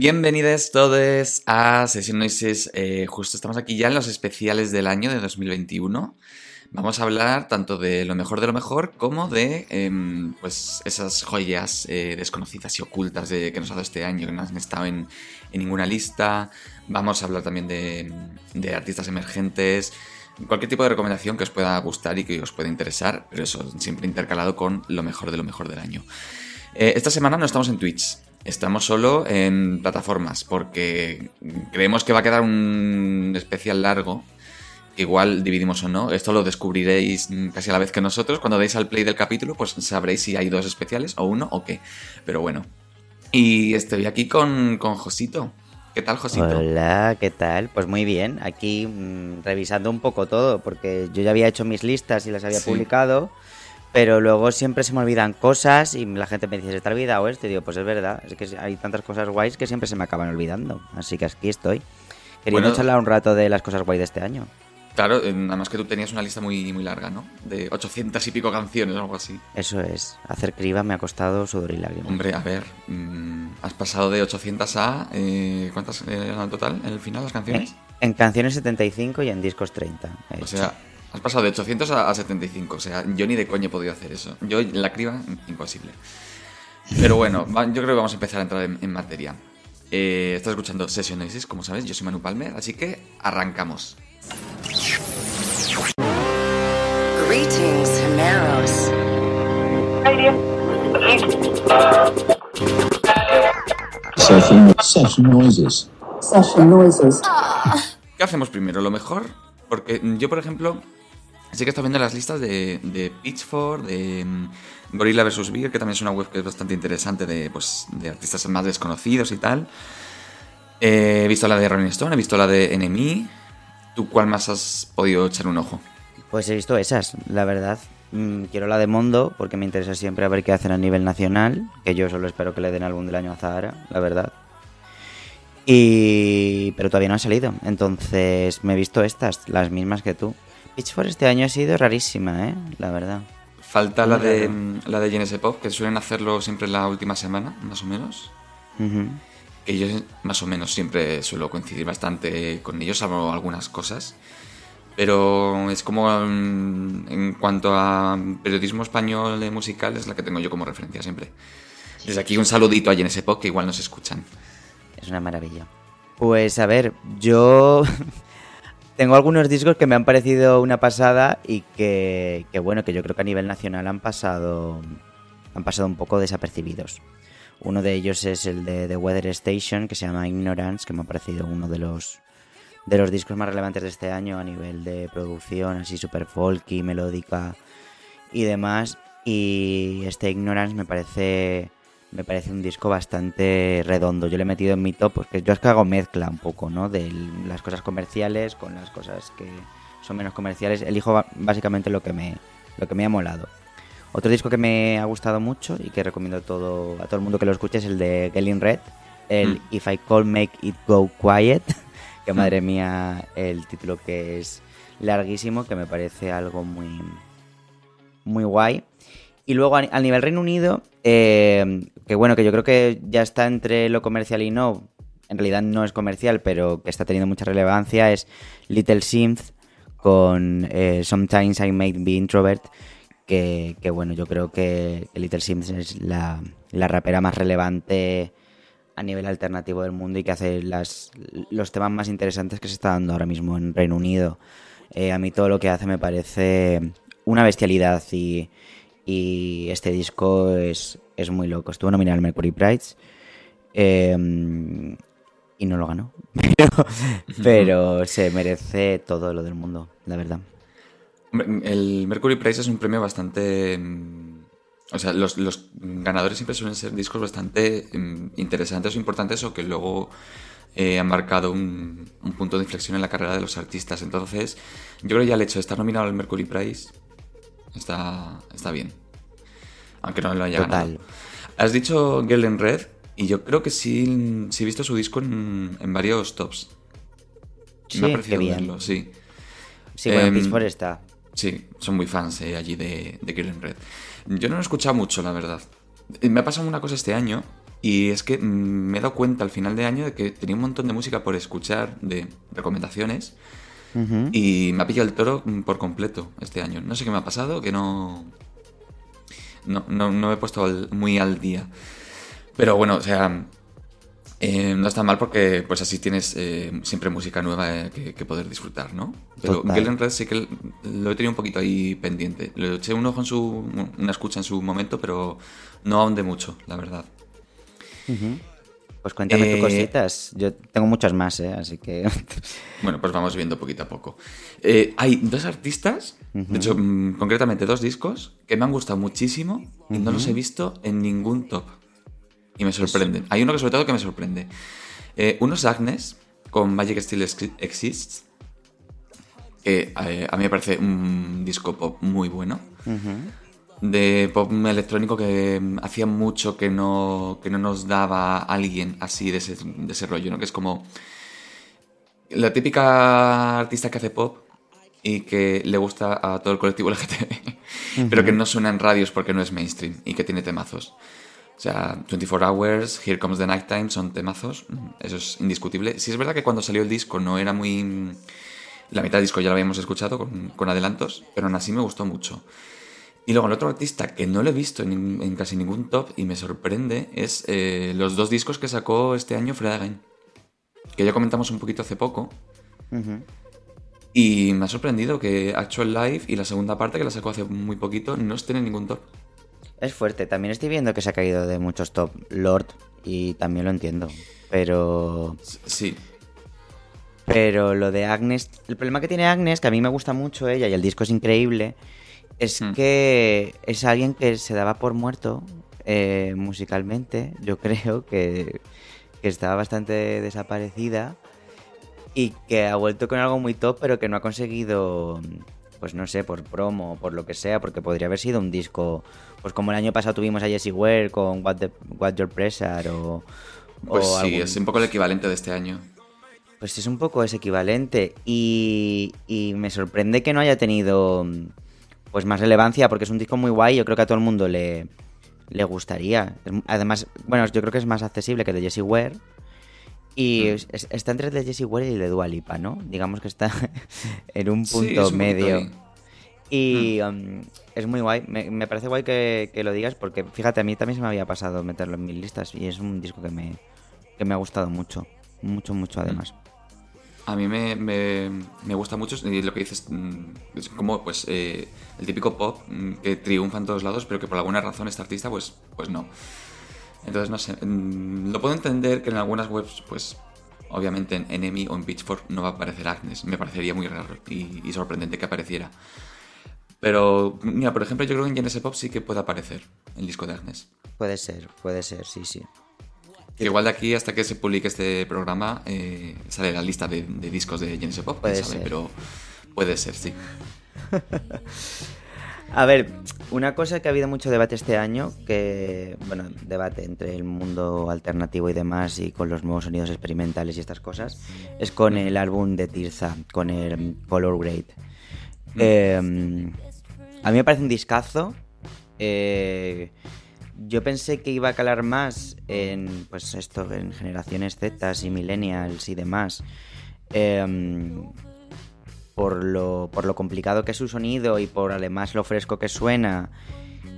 Bienvenidos todos a Sesión Noises. Eh, justo estamos aquí ya en los especiales del año de 2021. Vamos a hablar tanto de lo mejor de lo mejor como de em, pues esas joyas eh, desconocidas y ocultas de, que nos ha dado este año, que no han estado en, ninguna lista. Vamos a hablar también de, de artistas emergentes, cualquier tipo de recomendación que os pueda gustar y que os pueda interesar, pero eso siempre intercalado con lo mejor de lo mejor del año. Eh, esta semana no estamos en Twitch, estamos solo en plataformas porque creemos que va a quedar un especial largo. que Igual dividimos o no. Esto lo descubriréis casi a la vez que nosotros. Cuando deis al play del capítulo, pues sabréis si hay dos especiales o uno o qué. Pero bueno. Y estoy aquí con, con Josito. ¿Qué tal, Josito? Hola, ¿qué tal? Pues muy bien, aquí mmm, revisando un poco todo, porque yo ya había hecho mis listas y las había Sí. publicado, pero luego siempre se me olvidan cosas y la gente me dice, ¿se te ha olvidado esto? Y digo, pues es verdad, es que hay tantas cosas guays que siempre se me acaban olvidando, así que aquí estoy. Queriendo Bueno. charlar un rato de las cosas guay de este año. Claro, eh, nada más que tú tenías una lista muy, muy larga, ¿no? De 800 y pico canciones o algo así. Eso es, hacer criba me ha costado sudor y lágrimas. Hombre, a ver, mm, has pasado de 800 a... eh, ¿Cuántas eran en total en el final las canciones? En, en canciones 75 y en discos 30. he O sea, has pasado de 800 a, a 75. O sea, yo ni de coño he podido hacer eso. Yo, la criba, imposible. Pero bueno, yo creo que vamos a empezar a entrar en, en materia. Eh, estás escuchando Session Oasis, como sabes, yo soy Manu Palmer, así que arrancamos. Greetings, Himeros. Session, session noises. Session noises. ¿Qué hacemos primero? ¿Lo mejor? Porque yo, por ejemplo, sí que estoy viendo las listas de, de Pitchfork, de mm, Gorilla vs. Beer, que también es una web que es bastante interesante de, pues, de artistas más desconocidos y tal. Eh, he visto la de Rolling Stone, he visto la de NME. ¿Tú cuál más has podido echar un ojo? Pues he visto esas, la verdad. Mm, quiero la de Mondo porque me interesa siempre a ver qué hacen a nivel nacional, que yo solo espero que le den álbum del año a Zahara, la verdad. Y... pero todavía no han salido, entonces me he visto estas, las mismas que tú. Pitchfork este año ha sido rarísima, ¿eh? La verdad. Falta la Muy de, raro. mm, la de Genesis Pop, que suelen hacerlo siempre la última semana, más o menos. Que yo más o menos siempre suelo coincidir bastante con ellos, salvo algunas cosas. Pero es como mm, en cuanto a periodismo español de musical es la que tengo yo como referencia siempre. Desde aquí un saludito a Genesis Pop, que igual nos escuchan. Es una maravilla. Pues a ver, yo tengo algunos discos que me han parecido una pasada y que, bueno, que yo creo que a nivel nacional han pasado han pasado un poco desapercibidos. Uno de ellos es el de The Weather Station, que se llama Ignorance, que me ha parecido uno de los de los discos más relevantes de este año a nivel de producción, así super folky, melódica y demás. Y este Ignorance me parece me parece un disco bastante redondo. Yo le he metido en mi top porque yo es que hago mezcla un poco, ¿no? De las cosas comerciales con las cosas que son menos comerciales. Elijo básicamente lo que me lo que me ha molado. Otro disco que me ha gustado mucho y que recomiendo a todo a todo el mundo que lo escuche es el de Gelin Red, el Mm. If I Call Make It Go Quiet, que madre mía el título que es larguísimo, que me parece algo muy muy guay. Y luego a, a nivel Reino Unido, eh, que bueno, que yo creo que ya está entre lo comercial y no, en realidad no es comercial, pero que está teniendo mucha relevancia, es Little Sims con eh, Sometimes I Might Be Introvert, que, bueno, yo creo que, que Little Sims es la, la rapera más relevante a nivel alternativo del mundo y que hace las, los temas más interesantes que se está dando ahora mismo en Reino Unido. Eh, a mí todo lo que hace me parece una bestialidad y, y este disco es, es muy loco. Estuvo nominado al Mercury Prize eh, y no lo ganó. Pero, pero se merece todo lo del mundo, la verdad. El Mercury Prize es un premio bastante... mm, O sea, los, los ganadores siempre suelen ser discos bastante mm, interesantes o importantes o que luego eh, han marcado un, un punto de inflexión en la carrera de los artistas. Entonces, yo creo que ya el hecho de estar nominado al Mercury Prize está, está bien. Aunque no lo haya Total. ganado. Has dicho Girl in Red y yo creo que sí, sí he visto su disco en, en varios tops. Sí, Me ha parecido bien. verlo, sí. Sí, bueno, Pitchfork está. Sí, son muy fans eh, allí de, de Girl in Red. Yo no lo he escuchado mucho, la verdad. Eh, Me ha pasado una cosa este año Y es que mm, me he dado cuenta al final de año de que tenía un montón de música por escuchar, de recomendaciones, y me ha pillado el toro mm, por completo este año. No sé qué me ha pasado, que no. No, no, no me he puesto al- muy al día. Pero bueno, o sea. eh, no está mal porque pues así tienes eh, siempre música nueva eh, que, que poder disfrutar, ¿no? Pero. Galen Red sí que lo he tenido un poquito ahí pendiente. Le eché un ojo en su. una escucha en su momento, pero no ahondé mucho, la verdad. Pues cuéntame Eh, tus cositas. Yo tengo muchas más, ¿eh? Así que... Bueno, pues vamos viendo poquito a poco. Eh, hay dos artistas, de hecho, mm, concretamente dos discos, que me han gustado muchísimo y no los he visto en ningún top. Y me sorprenden. Hay uno que sobre todo que me sorprende. Eh, uno es Agnes, con Magic Still Ex- Exists, que eh, a mí me parece un disco pop muy bueno. De pop electrónico que mm, hacía mucho que no, que no nos daba alguien así de ese, de ese rollo, ¿no? Que es como la típica artista que hace pop y que le gusta a todo el colectivo LGTB, pero que no suena en radios porque no es mainstream y que tiene temazos. O sea, 24 Hours, Here Comes the Nighttime son temazos, mm, eso es indiscutible. Sí es verdad que cuando salió el disco no era muy... La mitad del disco ya lo habíamos escuchado con, con adelantos, pero aún así me gustó mucho. Y luego el otro artista que no lo he visto en, en casi ningún top y me sorprende es eh, los dos discos que sacó este año Fred Again, que ya comentamos un poquito hace poco. Y me ha sorprendido que Actual Life y la segunda parte, que la sacó hace muy poquito, no estén en ningún top. Es fuerte. También estoy viendo que se ha caído de muchos top Lord y también lo entiendo. Pero... Sí, Pero lo de Agnes, el problema que tiene Agnes, que a mí me gusta mucho ella y el disco es increíble, es Hmm. que es alguien que se daba por muerto eh, musicalmente. Yo creo que, que estaba bastante desaparecida y que ha vuelto con algo muy top, pero que no ha conseguido, pues no sé, por promo o por lo que sea, porque podría haber sido un disco, pues como el año pasado tuvimos a Jessie Ware con What, the- What Your Pressure o... pues o sí, algún- es un poco el equivalente de este año. pues es un poco ese equivalente y, y me sorprende que no haya tenido pues más relevancia porque es un disco muy guay, yo creo que a todo el mundo le, le gustaría. Además, bueno, yo creo que es más accesible que el de Jessie Ware y Mm. es- está entre el de Jessie Ware y el de Dua Lipa, ¿no? Digamos que está en un punto medio. Y um, es muy guay, me, me parece guay que, que lo digas porque fíjate, a mí también se me había pasado meterlo en mis listas y es un disco que me, que me ha gustado mucho, mucho, mucho además. A mí me, me, me gusta mucho lo que dices, mm, es como pues eh, el típico pop mm, que triunfa en todos lados, pero que por alguna razón este artista pues, pues no. Entonces, no sé, mm, lo puedo entender que en algunas webs, pues obviamente en Enemy o en Pitchfork no va a aparecer Agnes, me parecería muy raro y, y sorprendente que apareciera. Pero, mira, por ejemplo, yo creo que en Genesis Pop sí que puede aparecer el disco de Agnes. Puede ser, puede ser, sí, sí. Que igual de aquí hasta que se publique este programa eh, sale la lista de, de discos de Genesis Pop, quién Puede sabe, ser. pero puede ser, sí. A ver, una cosa que ha habido mucho debate este año, que, bueno, debate entre el mundo alternativo y demás y con los nuevos sonidos experimentales y estas cosas, es con el álbum de Tirza, con el Color Grade. Eh, a mí me parece un discazo. eh, yo pensé que iba a calar más en, pues esto, en generaciones Z y millennials y demás. Em, por lo, por lo complicado que es su sonido y por además lo fresco que suena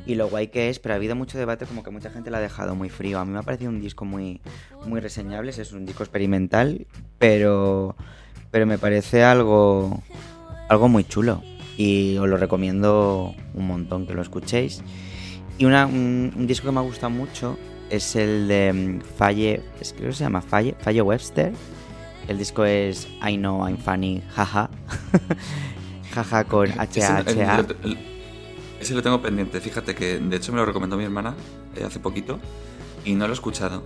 y lo guay que es, pero ha habido mucho debate como que mucha gente lo ha dejado muy frío. A mí me ha parecido un disco muy, muy reseñable, es un disco experimental, pero, pero me parece algo, algo muy chulo y os lo recomiendo un montón que lo escuchéis. Y una, un, un disco que me ha gustado mucho es el de mm, Falle, es- creo que se llama Falle, Falle Webster. El disco es I Know I'm Funny, jaja. jaja con Ese, el- HHA. el- el- ese lo tengo pendiente, fíjate que de hecho me lo recomendó mi hermana eh, hace poquito y no lo he escuchado.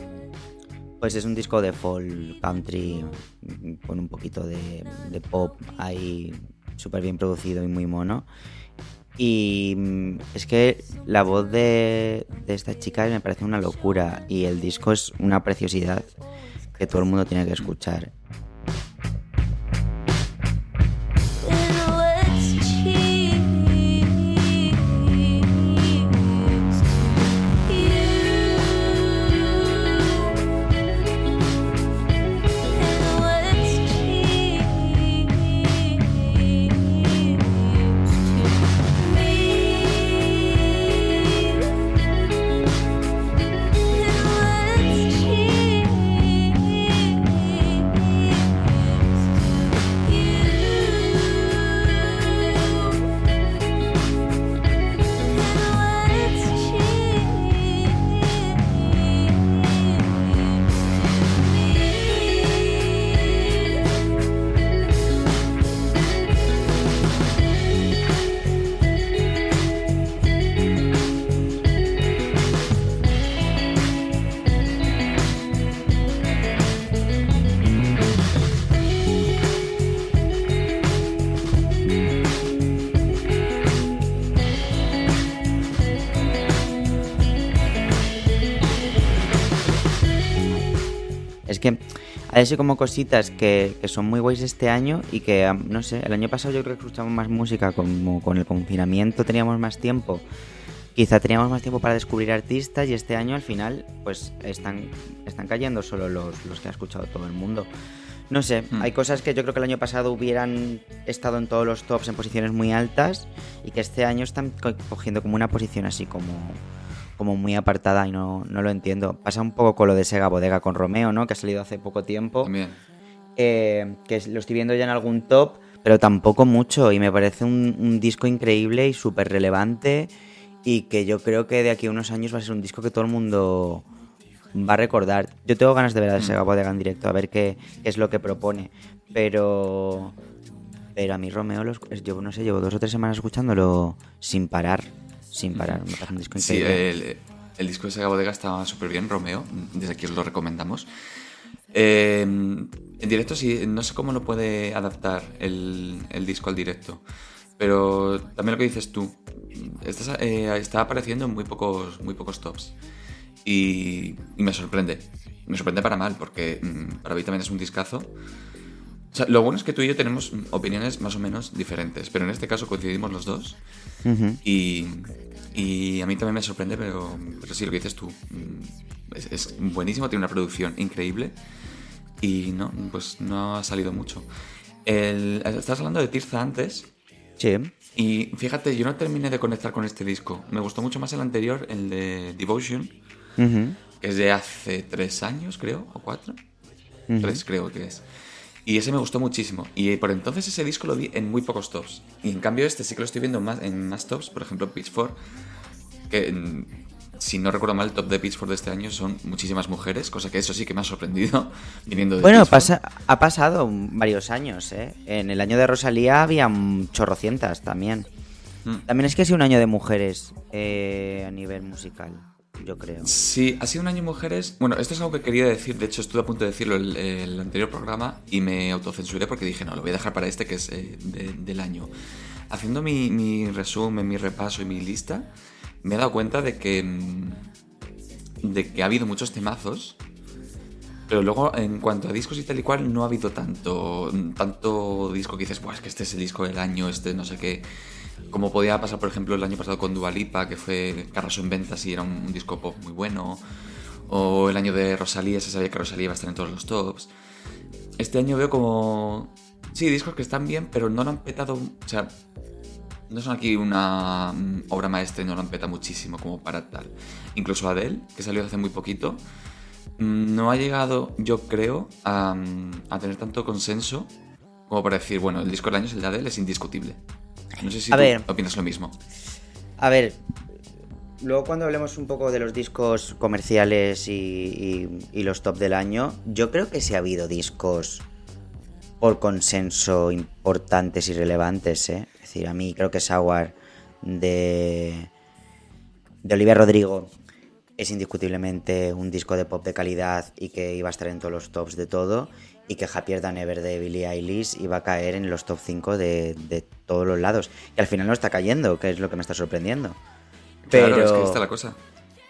Pues es un disco de folk country mm, con un poquito de, de pop ahí súper bien producido y muy mono. Y mm, es que la voz de, de esta chica me parece una locura y el disco es una preciosidad que todo el mundo tiene que escuchar. Hay así como cositas que, que son muy guays este año y que, no sé, el año pasado yo creo que escuchamos más música, como con el confinamiento teníamos más tiempo. Quizá teníamos más tiempo para descubrir artistas y este año al final pues están, están cayendo solo los, los que ha escuchado todo el mundo. No sé, Hmm. hay cosas que yo creo que el año pasado hubieran estado en todos los tops en posiciones muy altas y que este año están co- cogiendo como una posición así como, como muy apartada y no, no lo entiendo. Pasa un poco con lo de Sega Bodega con Romeo, ¿no? Que ha salido hace poco tiempo. También. eh, que lo estoy viendo ya en algún top, pero tampoco mucho. Y me parece un, un disco increíble y súper relevante. Y que yo creo que de aquí a unos años va a ser un disco que todo el mundo va a recordar. Yo tengo ganas de ver a Sega Bodega en directo, a ver qué, qué es lo que propone. Pero. Pero a mí Romeo, los, yo no sé, llevo dos o tres semanas escuchándolo sin parar. Sin parar. Me parece un disco Sí, el, el disco de Sega Bodega estaba súper bien, Romeo. Desde aquí os lo recomendamos. Eh, en directo sí, no sé cómo lo puede adaptar el, el disco al directo. Pero también lo que dices tú, estás, eh, está apareciendo en muy pocos, muy pocos tops. Y, y me sorprende. Me sorprende para mal, porque mm, para mí también es un discazo. O sea, lo bueno es que tú y yo tenemos opiniones más o menos diferentes, pero en este caso coincidimos los dos. Y, y a mí también me sorprende, pero, pero sí, lo que dices tú. mm, Es, es buenísimo, tiene una producción increíble. Y no, pues no ha salido mucho. El, estás hablando de Tirza antes. Sí. Y fíjate, yo no terminé de conectar con este disco. Me gustó mucho más el anterior, el de Devotion, que es de hace tres años, creo, o cuatro. Tres creo que es. Y ese me gustó muchísimo. Y por entonces ese disco lo vi en muy pocos tops. Y en cambio este sí que lo estoy viendo más, en más tops. Por ejemplo, Pitchfork. Que si no recuerdo mal, el top de Pitchfork de este año son muchísimas mujeres. Cosa que eso sí que me ha sorprendido. Viniendo de Bueno, pasa, ha pasado varios años, ¿eh? En el año de Rosalía había chorrocientas también. Mm. También es que ha sido un año de mujeres eh, a nivel musical, yo creo. Sí, ha sido un año mujeres. Bueno, esto es algo que quería decir. De hecho, estuve a punto de decirlo el, el anterior programa y me autocensuré porque dije, no, lo voy a dejar para este que es eh, de- del año. Haciendo mi, mi resumen, mi repaso y mi lista, me he dado cuenta de que, mm, de que ha habido muchos temazos. Pero luego, en cuanto a discos y tal y cual, no ha habido tanto, tanto disco que dices, Buah, es que este es el disco del año, este no sé qué. Como podía pasar, por ejemplo, el año pasado con Dualipa, que fue que arrasó en ventas y era un, un disco pop muy bueno. O el año de Rosalía, se sabía que Rosalía iba a estar en todos los tops. Este año veo como. Sí, discos que están bien, pero no lo han petado. O sea, no son aquí una mm, obra maestra y no lo han petado muchísimo como para tal. Incluso Adele, que salió hace muy poquito, no ha llegado, yo creo, a, a tener tanto consenso como para decir, bueno, el disco del año es el de Adele, es indiscutible. No sé si A tú ver. opinas lo mismo. A ver, luego cuando hablemos un poco de los discos comerciales y, y- y los top del año, yo creo que sí ha habido discos por consenso importantes y relevantes, ¿eh? Es decir, a mí creo que Sour de, de Olivia Rodrigo es indiscutiblemente un disco de pop de calidad y que iba a estar en todos los tops de todo y que Happier Than Ever de Billie Eilish iba a caer en los top 5 de, de todos los lados. Y al final no está cayendo, que es lo que me está sorprendiendo. Pero, Claro, es que está la cosa.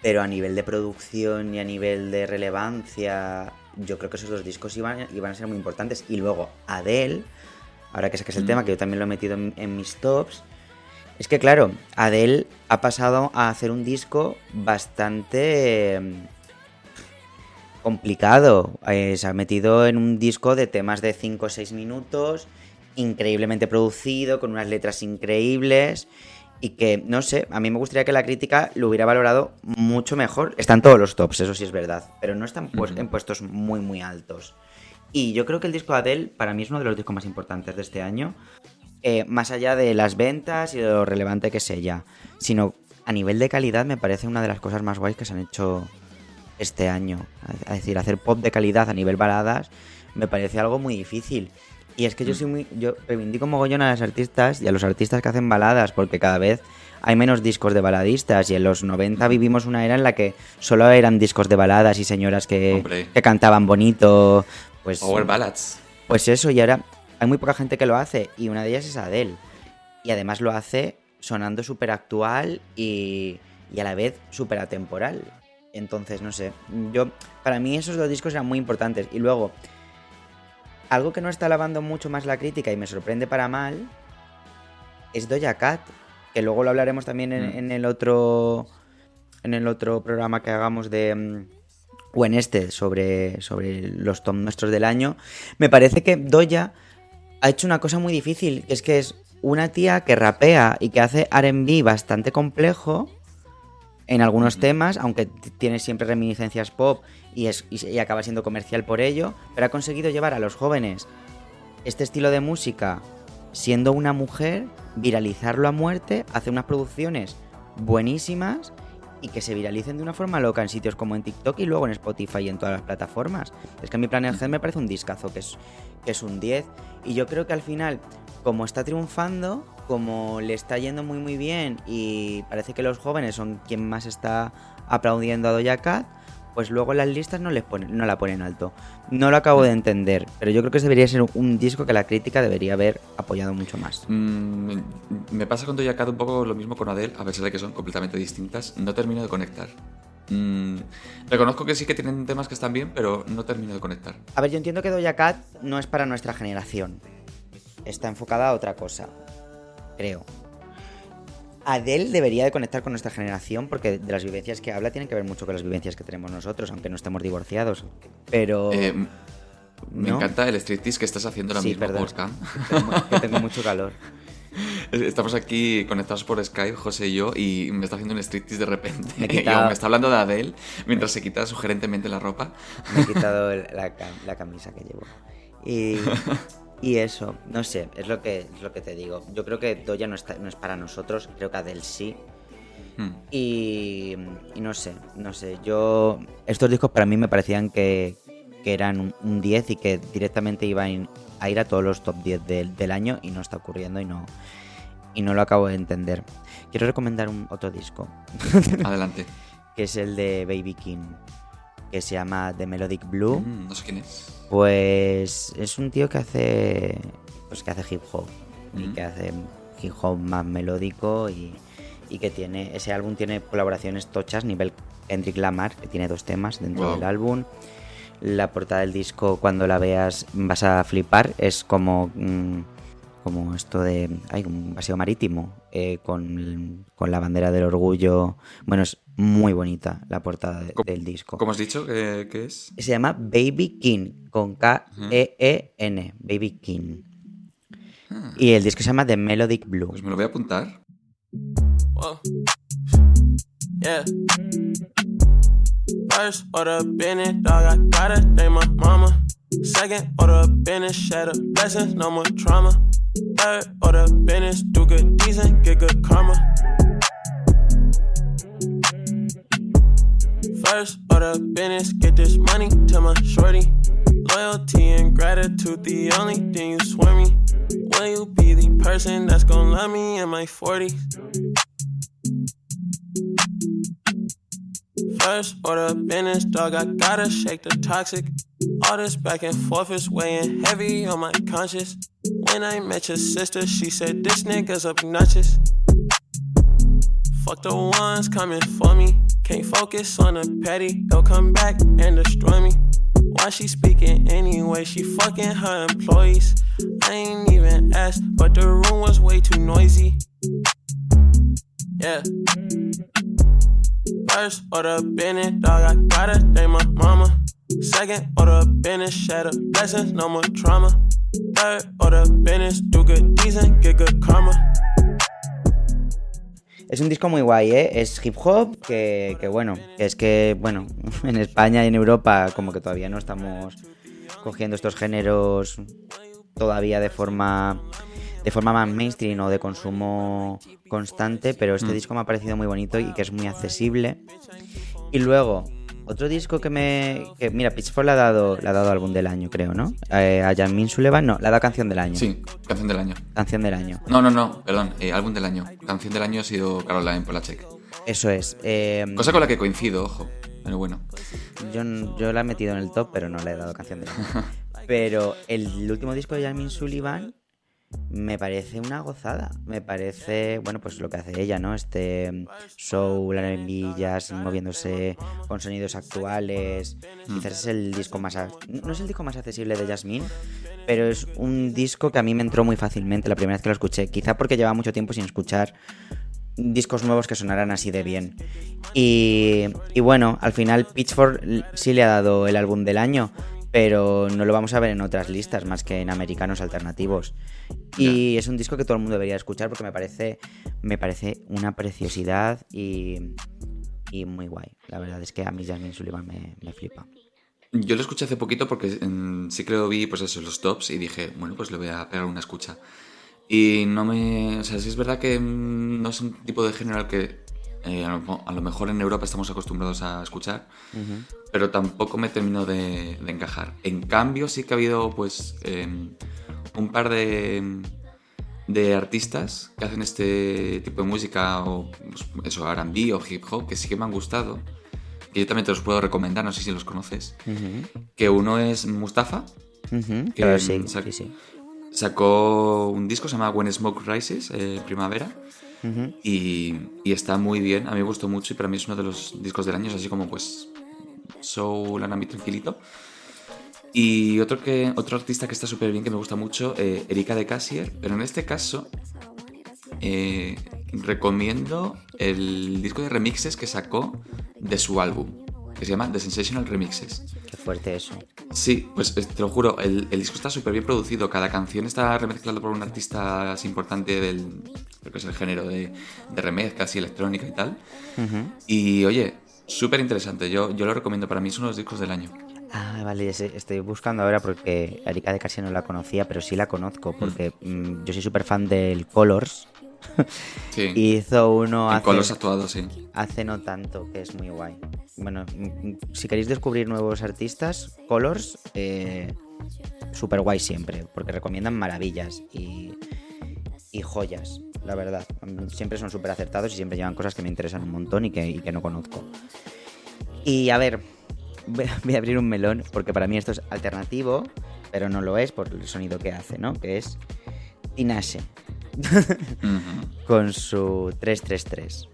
pero a nivel de producción y a nivel de relevancia, yo creo que esos dos discos iban, iban a ser muy importantes. Y luego Adele, ahora que saques el Mm. tema, que yo también lo he metido en, en mis tops, es que claro, Adele ha pasado a hacer un disco bastante eh, complicado. Eh, se ha metido en un disco de temas de 5 o 6 minutos, increíblemente producido, con unas letras increíbles. Y que, no sé, a mí me gustaría que la crítica lo hubiera valorado mucho mejor. Están todos los tops, eso sí es verdad, pero no están pues- en puestos muy, muy altos. Y yo creo que el disco de Adele para mí es uno de los discos más importantes de este año. Eh, más allá de las ventas y de lo relevante que es ella, sino a nivel de calidad me parece una de las cosas más guays que se han hecho este año. Es decir, hacer pop de calidad a nivel baladas me parece algo muy difícil. Y es que yo soy muy. Yo reivindico mogollón a las artistas y a los artistas que hacen baladas, porque cada vez hay menos discos de baladistas. Y en los 90 vivimos una era en la que solo eran discos de baladas y señoras que, que cantaban bonito. Pues, Power Ballads. pues eso, y ahora hay muy poca gente que lo hace, y una de ellas es Adele. Y además lo hace sonando súper actual y, y a la vez súper atemporal. Entonces, no sé. Yo, para mí esos dos discos eran muy importantes. Y luego, algo que no está lavando mucho más la crítica y me sorprende para mal es Doja Cat, que luego lo hablaremos también en, Mm. en el otro en el otro programa que hagamos de mm, o en este sobre sobre los top nuestros del año. Me parece que Doja ha hecho una cosa muy difícil, que es que es una tía que rapea y que hace R&B bastante complejo en algunos temas, aunque tiene siempre reminiscencias pop y, es, y, acaba siendo comercial por ello, pero ha conseguido llevar a los jóvenes este estilo de música siendo una mujer, viralizarlo a muerte, hacer unas producciones buenísimas y que se viralicen de una forma loca en sitios como en TikTok y luego en Spotify y en todas las plataformas. Es que a mi Planet Head me parece un discazo, que es, que es un 10. Y yo creo que al final, como está triunfando, como le está yendo muy muy bien y parece que los jóvenes son quien más está aplaudiendo a Doja Cat, pues luego las listas no, les ponen, no la ponen alto. No lo acabo de entender, pero yo creo que debería ser un disco que la crítica debería haber apoyado mucho más. Mm, me pasa con Doja Cat un poco lo mismo con Adele, a pesar de que son completamente distintas. No termino de conectar. Mm, reconozco que sí que tienen temas que están bien, pero no termino de conectar. A ver, yo entiendo que Doja Cat no es para nuestra generación. Está enfocada a otra cosa. Creo. Adele debería de conectar con nuestra generación porque de las vivencias que habla tienen que ver mucho con las vivencias que tenemos nosotros, aunque no estemos divorciados. Pero... Eh, me ¿no? encanta el striptease que estás haciendo ahora Sí, mismo perdón. tengo- que tengo mucho calor. Estamos aquí conectados por Skype, José y yo, y me está haciendo un striptease de repente. Me Y quitado- me está hablando de Adele mientras se quita sugerentemente la ropa. Me he quitado el- la, la camisa que llevo. Y, y eso, no sé, es lo, que, es lo que te digo. Yo creo que Doja no, está, no es para nosotros, creo que Adele sí. Hmm. Y, y no sé, no sé. Yo. Estos discos para mí me parecían que, que eran un, un 10 y que directamente iban a ir a todos los top 10 del, del año y no está ocurriendo y no. Y no lo acabo de entender. Quiero recomendar un otro disco, Adelante. que es el de Baby King, que se llama The Melodic Blue. Mm, no sé quién es. Pues es un tío que hace. Pues que hace hip hop. Y Mm. que hace hip hop más melódico y, y que tiene. Ese álbum tiene colaboraciones tochas, nivel Kendrick Lamar, que tiene dos temas dentro Wow. del álbum. La portada del disco, cuando la veas, vas a flipar. Es como. mm, como esto de. Hay un paseo marítimo. eh, con, con la bandera del orgullo. Bueno, es muy bonita la portada de- ¿Cómo- del disco. ¿Cómo has dicho que, que es? Se llama Baby King, con K-E-E-N, Baby King. Y el disco se llama The Melodic Blue. Pues me lo voy a apuntar. Whoa. Yeah. First order business, dog, I gotta thank my mama. Second order business, shatter blessings, no more trauma. Third order business, do good decent, get good karma. First order business, get this money to my shorty. Loyalty and gratitude, the only thing you swear me. Will you be the person that's gonna love me in my 40s? First order business, dog, I gotta shake the toxic. All this back and forth is weighing heavy on my conscience. When I met your sister, she said this nigga's obnoxious. Fuck the ones coming for me. Can't focus on the petty. They'll come back and destroy me. Why she speaking anyway? She fucking her employees. I ain't even asked, but the room was way too noisy. Yeah. First order business, dog, I gotta thank my mama. Second order business, shatter blessings, no more trauma. Third order business, do good decent, get good karma. Es un disco muy guay, ¿eh? Es hip hop, que, que bueno, es que, bueno, en España y en Europa como que todavía no estamos cogiendo estos géneros todavía de forma de forma más mainstream o de consumo constante, pero este Mm. disco me ha parecido muy bonito y que es muy accesible. Y luego, otro disco que me... Que, mira, Pitchfork le ha dado, le ha dado álbum del año, creo, ¿no? Eh, a Jasmine Sullivan, no, le ha dado canción del año. Sí, canción del año. Canción del año. No, no, no, perdón, eh, álbum del año. Canción del año ha sido Caroline Polachek. Eso es. eh, Cosa con la que coincido, ojo. Pero bueno. Yo, yo la he metido en el top, pero no le he dado canción del año. Pero el último disco de Jasmine Sullivan me parece una gozada. Me parece, bueno, pues lo que hace ella, ¿no? Este soul, R&B, jazz, moviéndose con sonidos actuales. Quizás es el disco más... No es el disco más accesible de Jasmine, pero es un disco que a mí me entró muy fácilmente la primera vez que lo escuché. Quizá porque llevaba mucho tiempo sin escuchar discos nuevos que sonaran así de bien. Y, y bueno, al final Pitchfork sí le ha dado el álbum del año, pero no lo vamos a ver en otras listas más que en americanos alternativos. Y es un disco que todo el mundo debería escuchar porque me parece, me parece una preciosidad y, y muy guay. La verdad es que a mí Jasmine Sullivan me, me flipa. Yo lo escuché hace poquito porque sí que lo vi, pues eso, los tops y dije, bueno, pues le voy a pegar una escucha. Y no me... O sea, sí es verdad que mm, no es un tipo de género al que eh, a, lo, a lo mejor en Europa estamos acostumbrados a escuchar, pero tampoco me terminó de, de encajar. En cambio, sí que ha habido, pues, eh, un par de, de artistas que hacen este tipo de música, o pues, eso, R&B o hip hop, que sí que me han gustado. Que yo también te los puedo recomendar, no sé si los conoces. Que uno es Mustafa, Que, claro, sí, sac- sí, sí. sacó un disco, se llama When Smoke Rises, eh, Primavera, Y, y está muy bien, a mí me gustó mucho y para mí es uno de los discos del año, es así como pues soul, R&B tranquilito. Y otro, que, otro artista que está súper bien, que me gusta mucho, eh, Erika de Casier, pero en este caso eh, recomiendo el disco de remixes que sacó de su álbum, que se llama The Sensational Remixes. Qué fuerte eso. Sí, pues eh, te lo juro, el, el disco está súper bien producido. Cada canción está remezclada por un artista así importante del creo que es el género de, de remezclas y electrónica y tal. Y oye, súper interesante. Yo, yo lo recomiendo. Para mí es uno de los discos del año. Ah, vale, estoy buscando ahora porque Erika de Casi no la conocía, pero sí la conozco porque mm, yo soy súper fan del Colors. Sí. Y hizo uno hace, colores actuados, sí. hace no tanto, que es muy guay. Bueno, mm, mm, si queréis descubrir nuevos artistas, Colors, eh, súper guay siempre, porque recomiendan maravillas y, y joyas, la verdad. Siempre son súper acertados y siempre llevan cosas que me interesan un montón y que, y que no conozco. Y a ver, voy a- abrir un melón, porque para mí esto es alternativo, pero no lo es por el sonido que hace, ¿no? Que es Tinashe con su 333.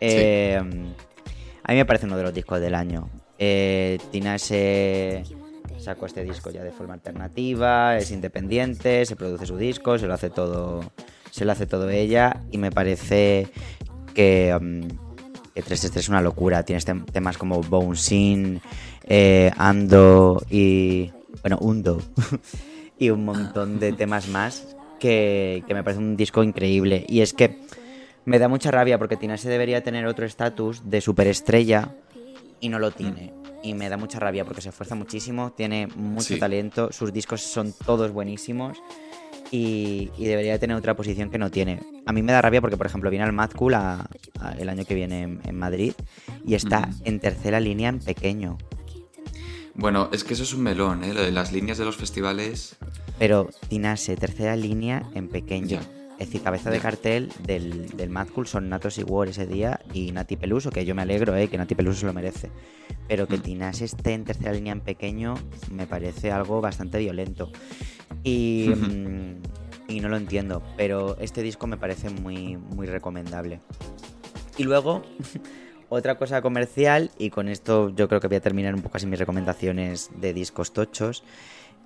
Eh, a mí me parece uno de los discos del año. Eh, Tinashe sacó este disco ya de forma alternativa, es independiente, se produce su disco, se lo hace todo, se lo hace todo ella y me parece que, mm, que 333 es una locura. Tienes tem- temas como Bouncing, eh, Ando y bueno Undo y un montón de temas más que, que me parece un disco increíble. Y es que me da mucha rabia porque Tinashe debería tener otro estatus de superestrella y no lo tiene. Y me da mucha rabia porque se esfuerza muchísimo, tiene mucho Sí. talento, sus discos son todos buenísimos y, y debería tener otra posición que no tiene. A mí me da rabia porque, por ejemplo, viene al Mad Cool a- a- el año que viene en, en Madrid y está en tercera línea en pequeño. Bueno, es que eso es un melón, ¿eh? Lo de las líneas de los festivales. Pero Tinashe, tercera línea en pequeño. Es decir, cabeza de cartel del, del Mad Cool son Natos y War ese día y Nati Peluso, que yo me alegro, eh, que Nati Peluso se lo merece. Pero que Mm. Tinashe esté en tercera línea en pequeño me parece algo bastante violento. Y, mm, y no lo entiendo, pero este disco me parece muy, muy recomendable. Y luego, otra cosa comercial, y con esto yo creo que voy a terminar un poco así mis recomendaciones de discos tochos,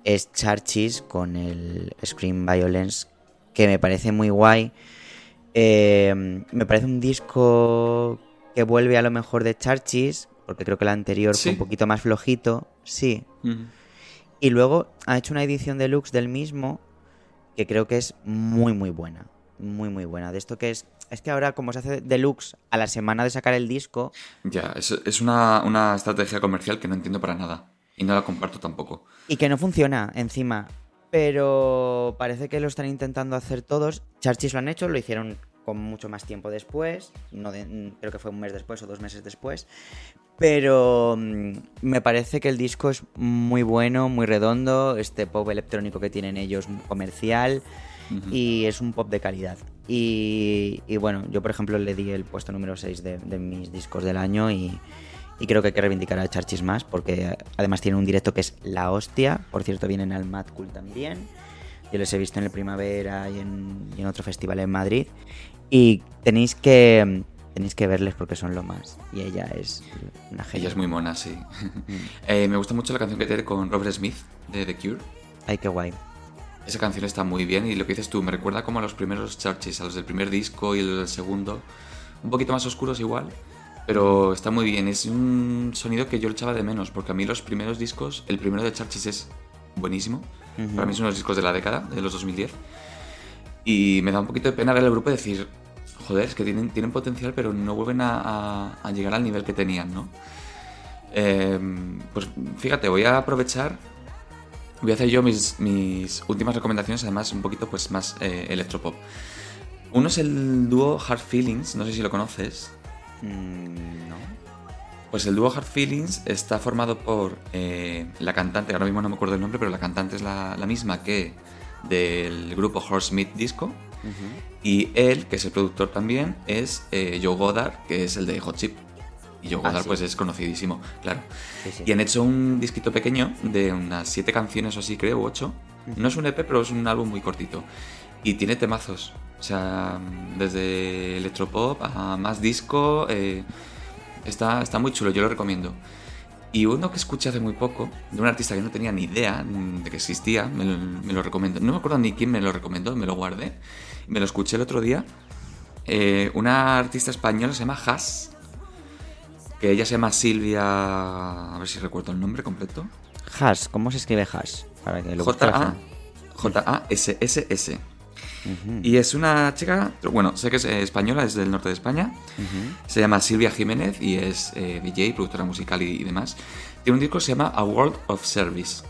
es Charchis con el Scream Violence, que me parece muy guay. Eh, me parece un disco que vuelve a lo mejor de Charchis, porque creo que el anterior Sí. fue un poquito más flojito, sí. Ujú. Y luego ha hecho una edición deluxe del mismo que creo que es muy muy buena. Muy muy buena. De esto que es... Es que ahora como se hace deluxe a la semana de sacar el disco, Ya, es, es una, una estrategia comercial que no entiendo para nada. Y no la comparto tampoco. y que no funciona encima. Pero parece que lo están intentando hacer todos. Charchis lo han hecho, lo hicieron con mucho más tiempo después. No de- mm, creo que fue un mes después o dos meses después. Pero mm, me parece que el disco es muy bueno, muy redondo. Este pop electrónico que tienen ellos comercial. Y es un pop de calidad. Y, y bueno, yo por ejemplo le di el puesto número 6 de, de mis discos del año y, y creo que hay que reivindicar a Charchis más porque además tiene un directo que es la hostia. Por cierto, vienen al Mad Cool también. Yo les he visto en el Primavera y en, y en otro festival en Madrid. Y tenéis que tenéis que verles porque son lo más. Y ella es una genia. Ella es muy mona, sí. Eh, me gusta mucho la canción que tiene con Robert Smith de The Cure. Ay, qué guay. Esa canción está muy bien y lo que dices tú me recuerda como a los primeros Churches, a los del primer disco y los del segundo. Un poquito más oscuros igual, pero está muy bien. Es un sonido que yo lo echaba de menos porque a mí los primeros discos, el primero de Churches es buenísimo. Ujú. Para mí son los discos de la década, de los 2010. Y me da un poquito de pena ver el grupo y decir, joder, es que tienen, tienen potencial, pero no vuelven a, a- a llegar al nivel que tenían, ¿no? Eh, pues fíjate, voy a aprovechar, voy a hacer yo mis, mis últimas recomendaciones, además un poquito pues más eh, electropop. Uno es el dúo Hard Feelings, no sé si lo conoces. Mm, no. Pues el dúo Hard Feelings está formado por eh, la cantante, ahora mismo no me acuerdo el nombre, pero la cantante es la, la misma que del grupo Horsemeat Disco. Y él, que es el productor también, es eh, Joe Goddard, que es el de Hot Chip. Y Joe Ah, Goddard sí. pues es conocidísimo, claro. Sí, sí. Y han hecho un disquito pequeño de unas siete canciones o así, creo, ocho. No es un EP, pero es un álbum muy cortito. Y tiene temazos. O sea, desde electropop a más disco. eh, está, está muy chulo, yo lo recomiendo. Y uno que escuché hace muy poco, de un artista que no tenía ni idea de que existía, me lo, me lo recomendó. No me acuerdo ni quién me lo recomendó, me lo guardé. Me lo escuché el otro día. Eh, una artista española se llama Has. Que ella se llama Silvia. A ver si recuerdo el nombre completo. Hash, ¿cómo se escribe hash? Para que lo. J-A-S-S-S. Y es una chica, bueno, sé que es eh, española, es del norte de España. Se llama Silvia Jiménez y es eh, DJ, productora musical y, y demás. Tiene un disco que se llama A World of Service.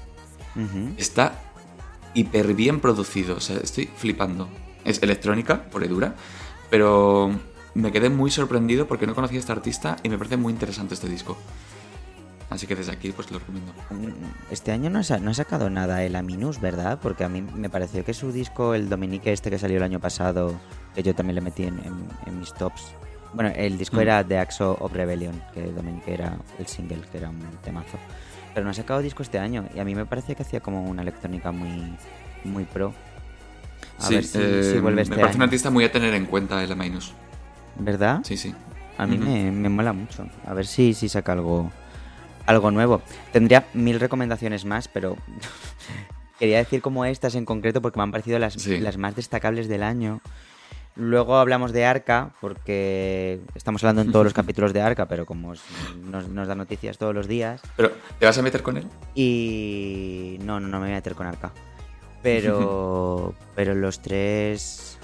Está hiper bien producido, o sea, estoy flipando. Es electrónica, por dura, pero me quedé muy sorprendido porque no conocía a esta artista y me parece muy interesante este disco. Así que desde aquí pues lo recomiendo. Este año no ha, no ha sacado nada el Aminus, ¿verdad? Porque a mí me pareció que su disco, el Dominique este que salió el año pasado, que yo también le metí en, en- en mis tops. Bueno, el disco Mm. era The Axo of Rebellion, que Dominique era el single, que era un temazo. Pero no ha sacado disco este año y a mí me parece que hacía como una electrónica muy, muy pro. A Sí, ver si, eh, si vuelve me este parece un año. artista muy a tener en cuenta el Minus. ¿Verdad? Sí, sí. A mí me, me mola mucho. A ver si, si saca algo, algo nuevo. Tendría mil recomendaciones más, pero quería decir como estas en concreto porque me han parecido las, Sí. las más destacables del año. Luego hablamos de Arca, porque estamos hablando en todos los capítulos de Arca, pero como nos, nos da noticias todos los días. Pero, ¿te vas a meter con él? Y no, no, no me voy a meter con Arca. Pero, pero los tres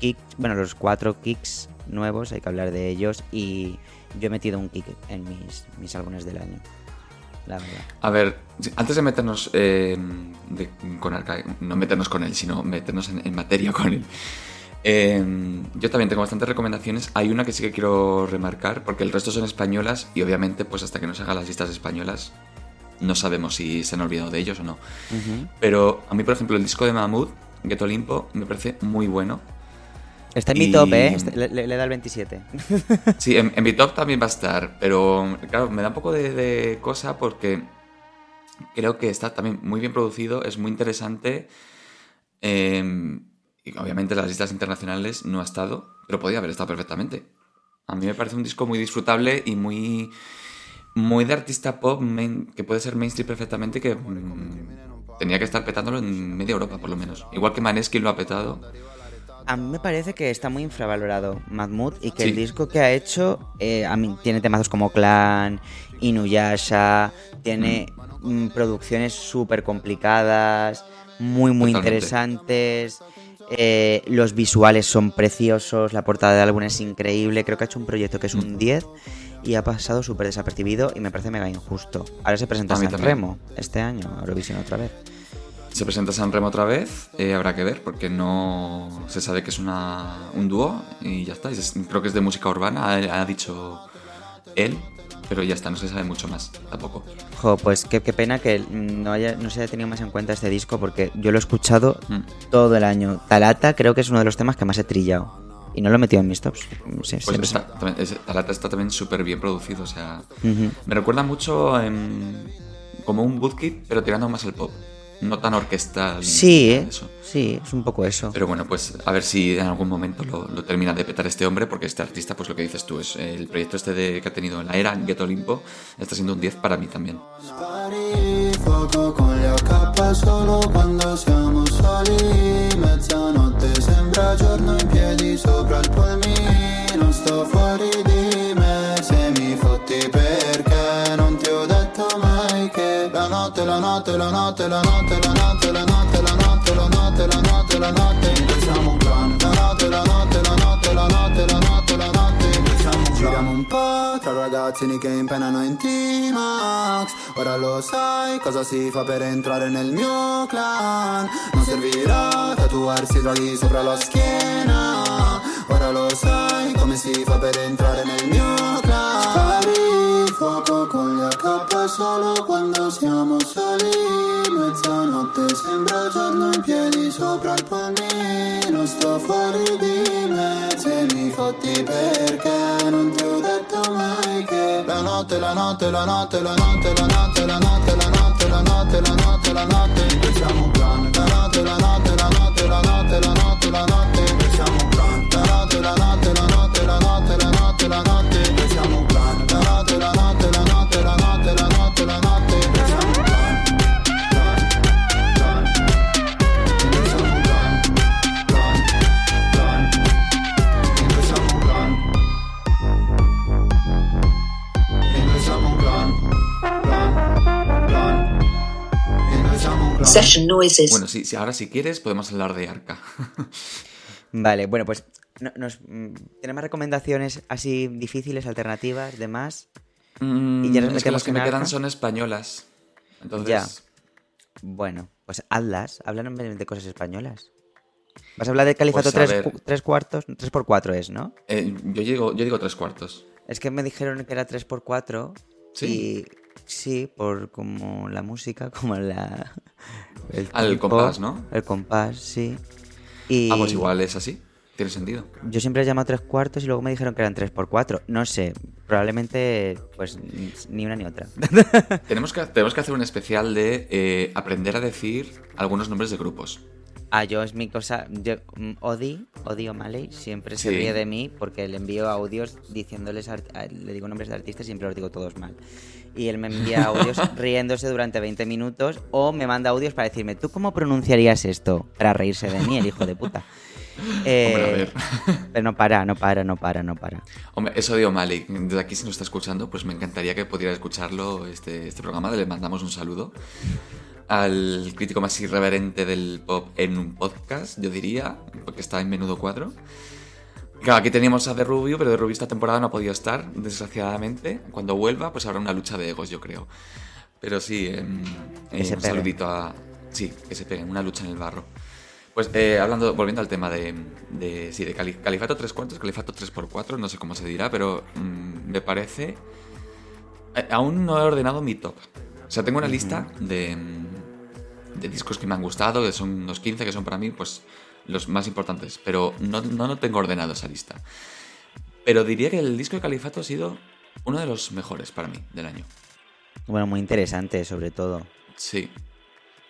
kicks, bueno, los cuatro kicks nuevos, hay que hablar de ellos. Y yo he metido un kick en mis, mis álbumes del año. La verdad. A ver, antes de meternos eh, de- con Arca, no meternos con él, sino meternos en, en materia con él. eh, yo también tengo bastantes recomendaciones. Hay una que sí que quiero remarcar, porque el resto son españolas y obviamente, pues hasta que no se hagan las listas españolas, no sabemos si se han olvidado de ellos o no. Pero a mí, por ejemplo, el disco de Mahmood, Ghetto Olimpo, me parece muy bueno. Está en mi Y- top, ¿eh? Este- le, da el 27. Sí, en, en mi top también va a estar, pero claro, me da un poco de, de cosa porque creo que está también muy bien producido, es muy interesante. eh, y obviamente en las listas internacionales no ha estado, pero podía haber estado perfectamente. A mí me parece un disco muy disfrutable y muy, muy de artista pop main- que puede ser mainstream perfectamente que mm, tenía que estar petándolo en media Europa por lo menos. Igual que Maneskin lo ha petado. A mí me parece que está muy infravalorado Mahmood y que Sí. el disco que ha hecho eh, a mí tiene temazos como Clan, Inuyasha, tiene mm, producciones súper complicadas, muy muy Totalmente. interesantes. eh, los visuales son preciosos, la portada del álbum es increíble. Creo que ha hecho un proyecto que es Mm. un 10 y ha pasado súper desapercibido y me parece mega injusto. Ahora se presenta San también. Remo este año, Eurovisión otra vez. Se presenta San Remo otra vez, eh, habrá que ver, porque no se sabe que es una, un dúo y ya está. Es- creo que es de música urbana, ha, ha dicho él, pero ya está, no se sabe mucho más tampoco. Jo, pues qué, qué pena que no, haya, no se haya tenido más en cuenta este disco porque yo lo he escuchado Mm. todo el año. Talata creo que es uno de los temas que más he trillado. Y no lo he metido en mis tops. Sí, Pues siempre está, también- es- Talata está también súper bien producido, o sea, Ujú. me recuerda mucho em, como un bootkit, pero tirando más al pop. no tan orquestal. Sí, ¿eh? eso. sí, es un poco eso. Pero bueno, pues a ver si en algún momento lo, lo termina de petar este hombre, porque este artista, pues lo que dices tú, es el proyecto este de, que ha tenido en la era, Get Olimpo, está siendo un 10 para mí también. Con solo Mezzanotte sembra giorno in piedi sopra il polmino Sto fuori di me se mi fotti perché Non ti ho detto mai che La notte, la notte, la notte, la notte, la notte, la notte, la notte, la notte, la notte, la notte Siamo un clan La notte, la notte, la notte, la notte, la notte, la notte Giriamo un po' tra ragazzini che impenano in T-Max. Ora lo sai cosa si fa per entrare nel mio clan. Non servirà tatuarsi draghi sopra la schiena. Ora lo sai come si fa per entrare nel mio clan. Spari fuoco con gli AK solo quando siamo soli. Mezzanotte sembra giorno in piedi sopra il polmino Sto fuori di fotti perché non ti ho detto mai che La notte, la notte, la notte, la notte, la notte, la notte, la notte, la notte, la notte, la notte un clan La notte, la notte, la notte, la notte, la notte, la notte Session noises. Bueno, sí, sí, ahora si quieres podemos hablar de Arca. Vale, bueno, pues nos, mm, ¿tenemos recomendaciones así difíciles, alternativas, demás? Mm, Y ya nos es que las que me quedan son españolas. Entonces, Ya. Bueno, pues hazlas, háblanos de cosas españolas. ¿Vas a hablar de Califato Pues, a 3, ver. cu- tres cuartos? 3 por 4 es, ¿no? eh, yo, digo, yo digo tres cuartos. Es que me dijeron que era 3 por 4 Sí. y sí, por como la música, como la... El, Ah, el tempo, compás, ¿no? El compás, sí. Y Ah, pues igual es así. Tiene sentido. Yo siempre he llamado 3 cuartos y luego me dijeron que eran 3 por 4 No sé, probablemente pues ni una ni otra. Tenemos que, tenemos que hacer un especial de eh, aprender a decir algunos nombres de grupos. Ah, yo es mi cosa. Yo, mm, Odi, Odi O'Malley, siempre se Sí. ríe de mí porque le envío audios diciéndoles. art- le digo nombres de artistas y siempre los digo todos mal. Y él me envía audios riéndose durante 20 minutos o me manda audios para decirme, ¿tú cómo pronunciarías esto? Para reírse de mí, el hijo de puta. Eh, Hombre, a ver. Pero no para, no para, no para, no para. Hombre, eso de O'Malley, desde aquí si nos está escuchando, pues me encantaría que pudiera escucharlo este, este programa. Le mandamos un saludo al crítico más irreverente del pop en un podcast, yo diría, porque está en menudo cuadro. Claro, aquí teníamos a The Rubio, pero The Rubio esta temporada no ha podido estar, desgraciadamente. Cuando vuelva, pues habrá una lucha de egos, yo creo. Pero sí, em, eh, un saludito a... Sí, que se peguen, una lucha en el barro. Pues eh, hablando, volviendo al tema de, de, sí, de cali- Califato 3 cuartos, Califato 3x4, no sé cómo se dirá, pero mm, me parece... eh, aún no he ordenado mi top. O sea, tengo una lista de, mm, de discos que me han gustado, que son unos 15, que son para mí pues los más importantes, pero no, no, no tengo ordenado esa lista. Pero diría que el disco de Califato ha sido uno de los mejores para mí del año. Bueno, muy interesante, sobre todo. Sí.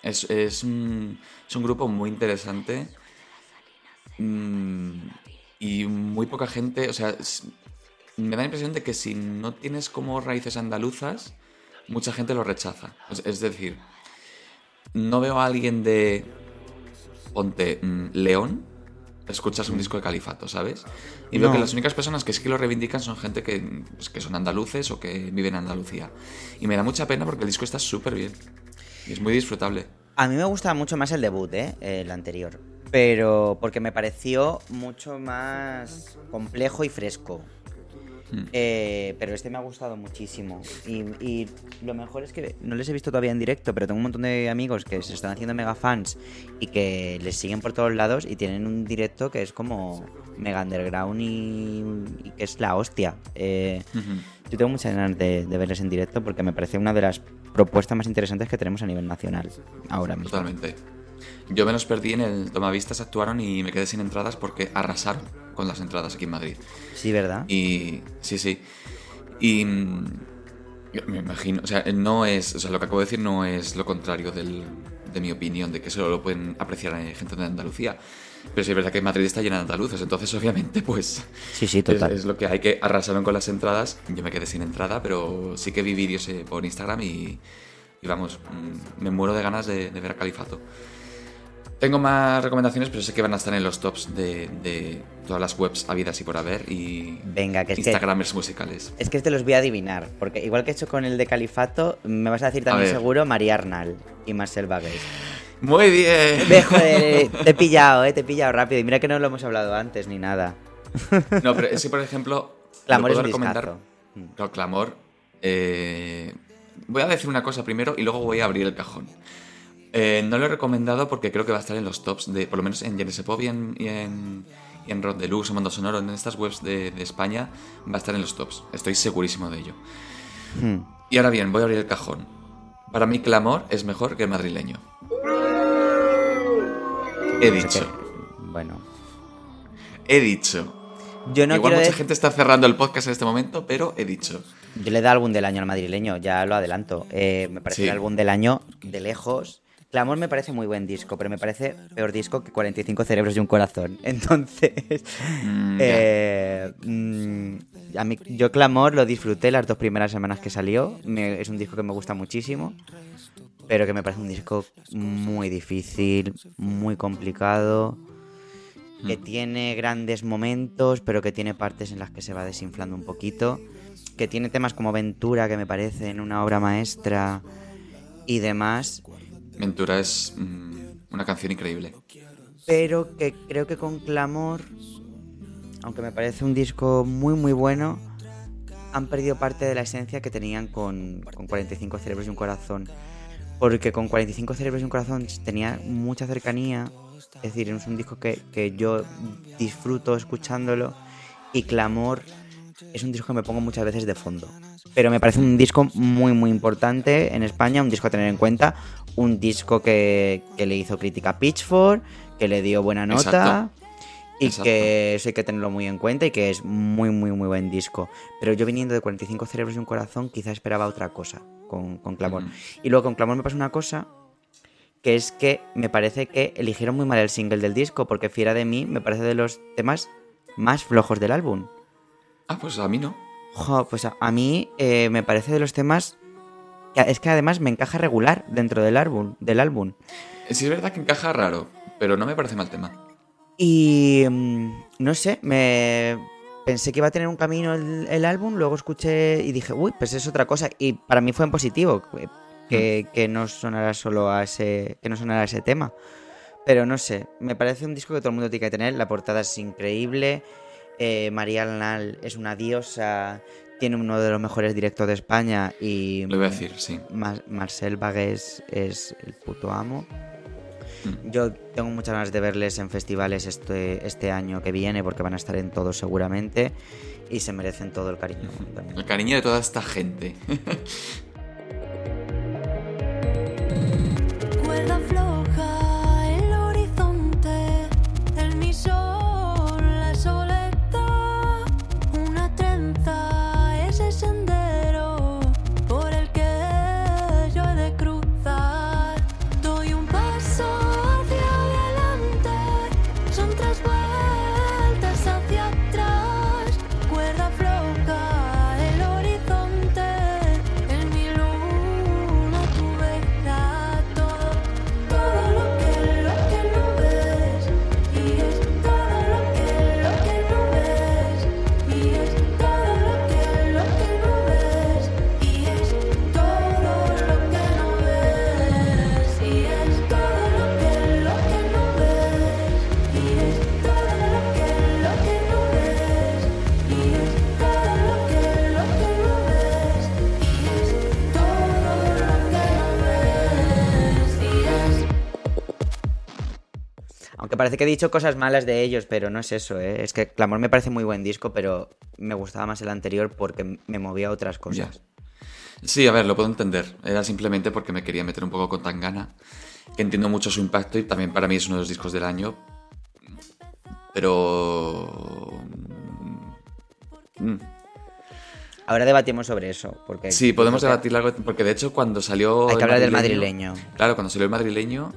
Es, es, un, es un grupo muy interesante. mm, y muy poca gente. O sea, es- me da la impresión de que si no tienes como raíces andaluzas, mucha gente lo rechaza. Es decir, no veo a alguien de. Ponte mm, León. Escuchas un disco de Califato, ¿sabes? Y veo No. que las únicas personas que sí que lo reivindican son gente que, pues, que son andaluces o que viven en Andalucía. Y me da mucha pena porque el disco está súper bien. Y es muy disfrutable. A mí me gusta mucho más el debut, ¿eh? El anterior. Pero porque me pareció mucho más complejo y fresco. Hmm. Eh, pero este me ha gustado muchísimo. Y, y lo mejor es que no les he visto todavía en directo, pero tengo un montón de amigos que se están haciendo mega fans y que les siguen por todos lados y tienen un directo que es como mega underground y, y que es la hostia. Eh, yo tengo muchas ganas de, de verles en directo porque me parece una de las propuestas más interesantes que tenemos a nivel nacional ahora mismo. Totalmente. Yo me los perdí en el Tomavistas, actuaron y me quedé sin entradas porque arrasaron con las entradas aquí en Madrid. Sí, ¿verdad? Y sí, sí. Y mm, yo me imagino, o sea, no es, o sea, lo que acabo de decir no es lo contrario del, de mi opinión, de que solo lo pueden apreciar eh, gente de Andalucía. Pero sí es verdad que Madrid está llena de andaluces, entonces obviamente pues Sí, sí, es, total. es lo que hay que arrasaron con las entradas. Yo me quedé sin entrada, pero sí que vi vídeos eh, por Instagram y, y vamos, mm, me muero de ganas de, de ver a Califato. Tengo más recomendaciones, pero sé que van a estar en los tops de, de todas las webs habidas y por haber y Venga, que es que- Instagramers musicales. Es que te los voy a adivinar, porque igual que he hecho con el de Califato, me vas a decir también seguro María Arnal y Marcel Bagués. Muy bien. Joder, te he pillado, eh, te he pillado rápido. Y mira que no lo hemos hablado antes ni nada. No, pero es que, por ejemplo, Clamor es un recomendar. Mm. Clamor. eh, voy a decir una cosa primero y luego voy a abrir el cajón. Eh, no lo he recomendado porque creo que va a estar en los tops de, por lo menos en Genesis Pop y en, y en, y en Rock Deluxe o Mundo Sonoro, en estas webs de, de España, va a estar en los tops. Estoy segurísimo de ello. Hmm. Y ahora bien, voy a abrir el cajón. Para mí, Clamor es mejor que el madrileño. He sé dicho. Bueno. He dicho. Yo no Igual mucha gente está cerrando el podcast en este momento, pero he dicho. Yo le da álbum del año al madrileño, ya lo adelanto. Eh, me parece Sí. el álbum del año de lejos. Clamor me parece muy buen disco, pero me parece peor disco que 45 cerebros y un corazón. Entonces, Mm, eh, mm, a mí, yo Clamor lo disfruté las dos primeras semanas que salió. Me- es un disco que me gusta muchísimo, pero que me parece un disco muy difícil, muy complicado, que Mm. tiene grandes momentos, pero que tiene partes en las que se va desinflando un poquito, que tiene temas como Ventura, que me parecen una obra maestra y demás, Ventura es mm, una canción increíble. pero que creo que con Clamor, aunque me parece un disco muy muy bueno, han perdido parte de la esencia que tenían con, con 45 cerebros y un corazón. Porque con 45 cerebros y un corazón tenía mucha cercanía, es decir, es un disco que, que yo disfruto escuchándolo y Clamor es un disco que me pongo muchas veces de fondo. Pero me parece un disco muy muy importante en España, un disco a tener en cuenta, un disco que, que le hizo crítica a Pitchfork, que le dio buena nota Exacto. y Exacto. que eso hay que tenerlo muy en cuenta y que es muy muy muy buen disco. Pero yo viniendo de 45 cerebros y un corazón quizá esperaba otra cosa con, con Clamor. Y luego con Clamor me pasa una cosa que es que me parece que eligieron muy mal el single del disco porque Fiera de mí me parece de los temas más flojos del álbum. Ah, pues a mí no. Jo, pues a, a mí eh, me parece de los temas que es que además me encaja regular dentro del álbum, del álbum. Sí es verdad que encaja raro, pero no me parece mal tema. Y mm, no sé, me pensé que iba a tener un camino el, el álbum, luego escuché y dije, uy, pues es otra cosa. Y para mí fue en positivo eh, que, que no sonara solo a ese, que no sonara a ese tema. Pero no sé, me parece un disco que todo el mundo tiene que tener. La portada es increíble. Eh, María Arnal es una diosa. Tiene uno de los mejores directos de España. Y Lo voy a decir, sí. Mar- Marcel Bagués es el puto amo. Mm. Yo tengo muchas ganas de verles en festivales este, este año que viene porque van a estar en todos seguramente y se merecen todo el cariño. mundo. El cariño de toda esta gente. parece que he dicho cosas malas de ellos, pero no es eso, ¿eh? Es que Clamor me parece muy buen disco, pero me gustaba más el anterior porque me movía a otras cosas. Sí, a ver, lo puedo entender. Era simplemente porque me quería meter un poco con Tangana, que entiendo mucho su impacto y también para mí es uno de los discos del año. Pero... mm, Ahora debatimos sobre eso. Porque Sí, podemos debatir algo, porque de hecho cuando salió... Hay que hablar del madrileño. Claro, cuando salió el madrileño,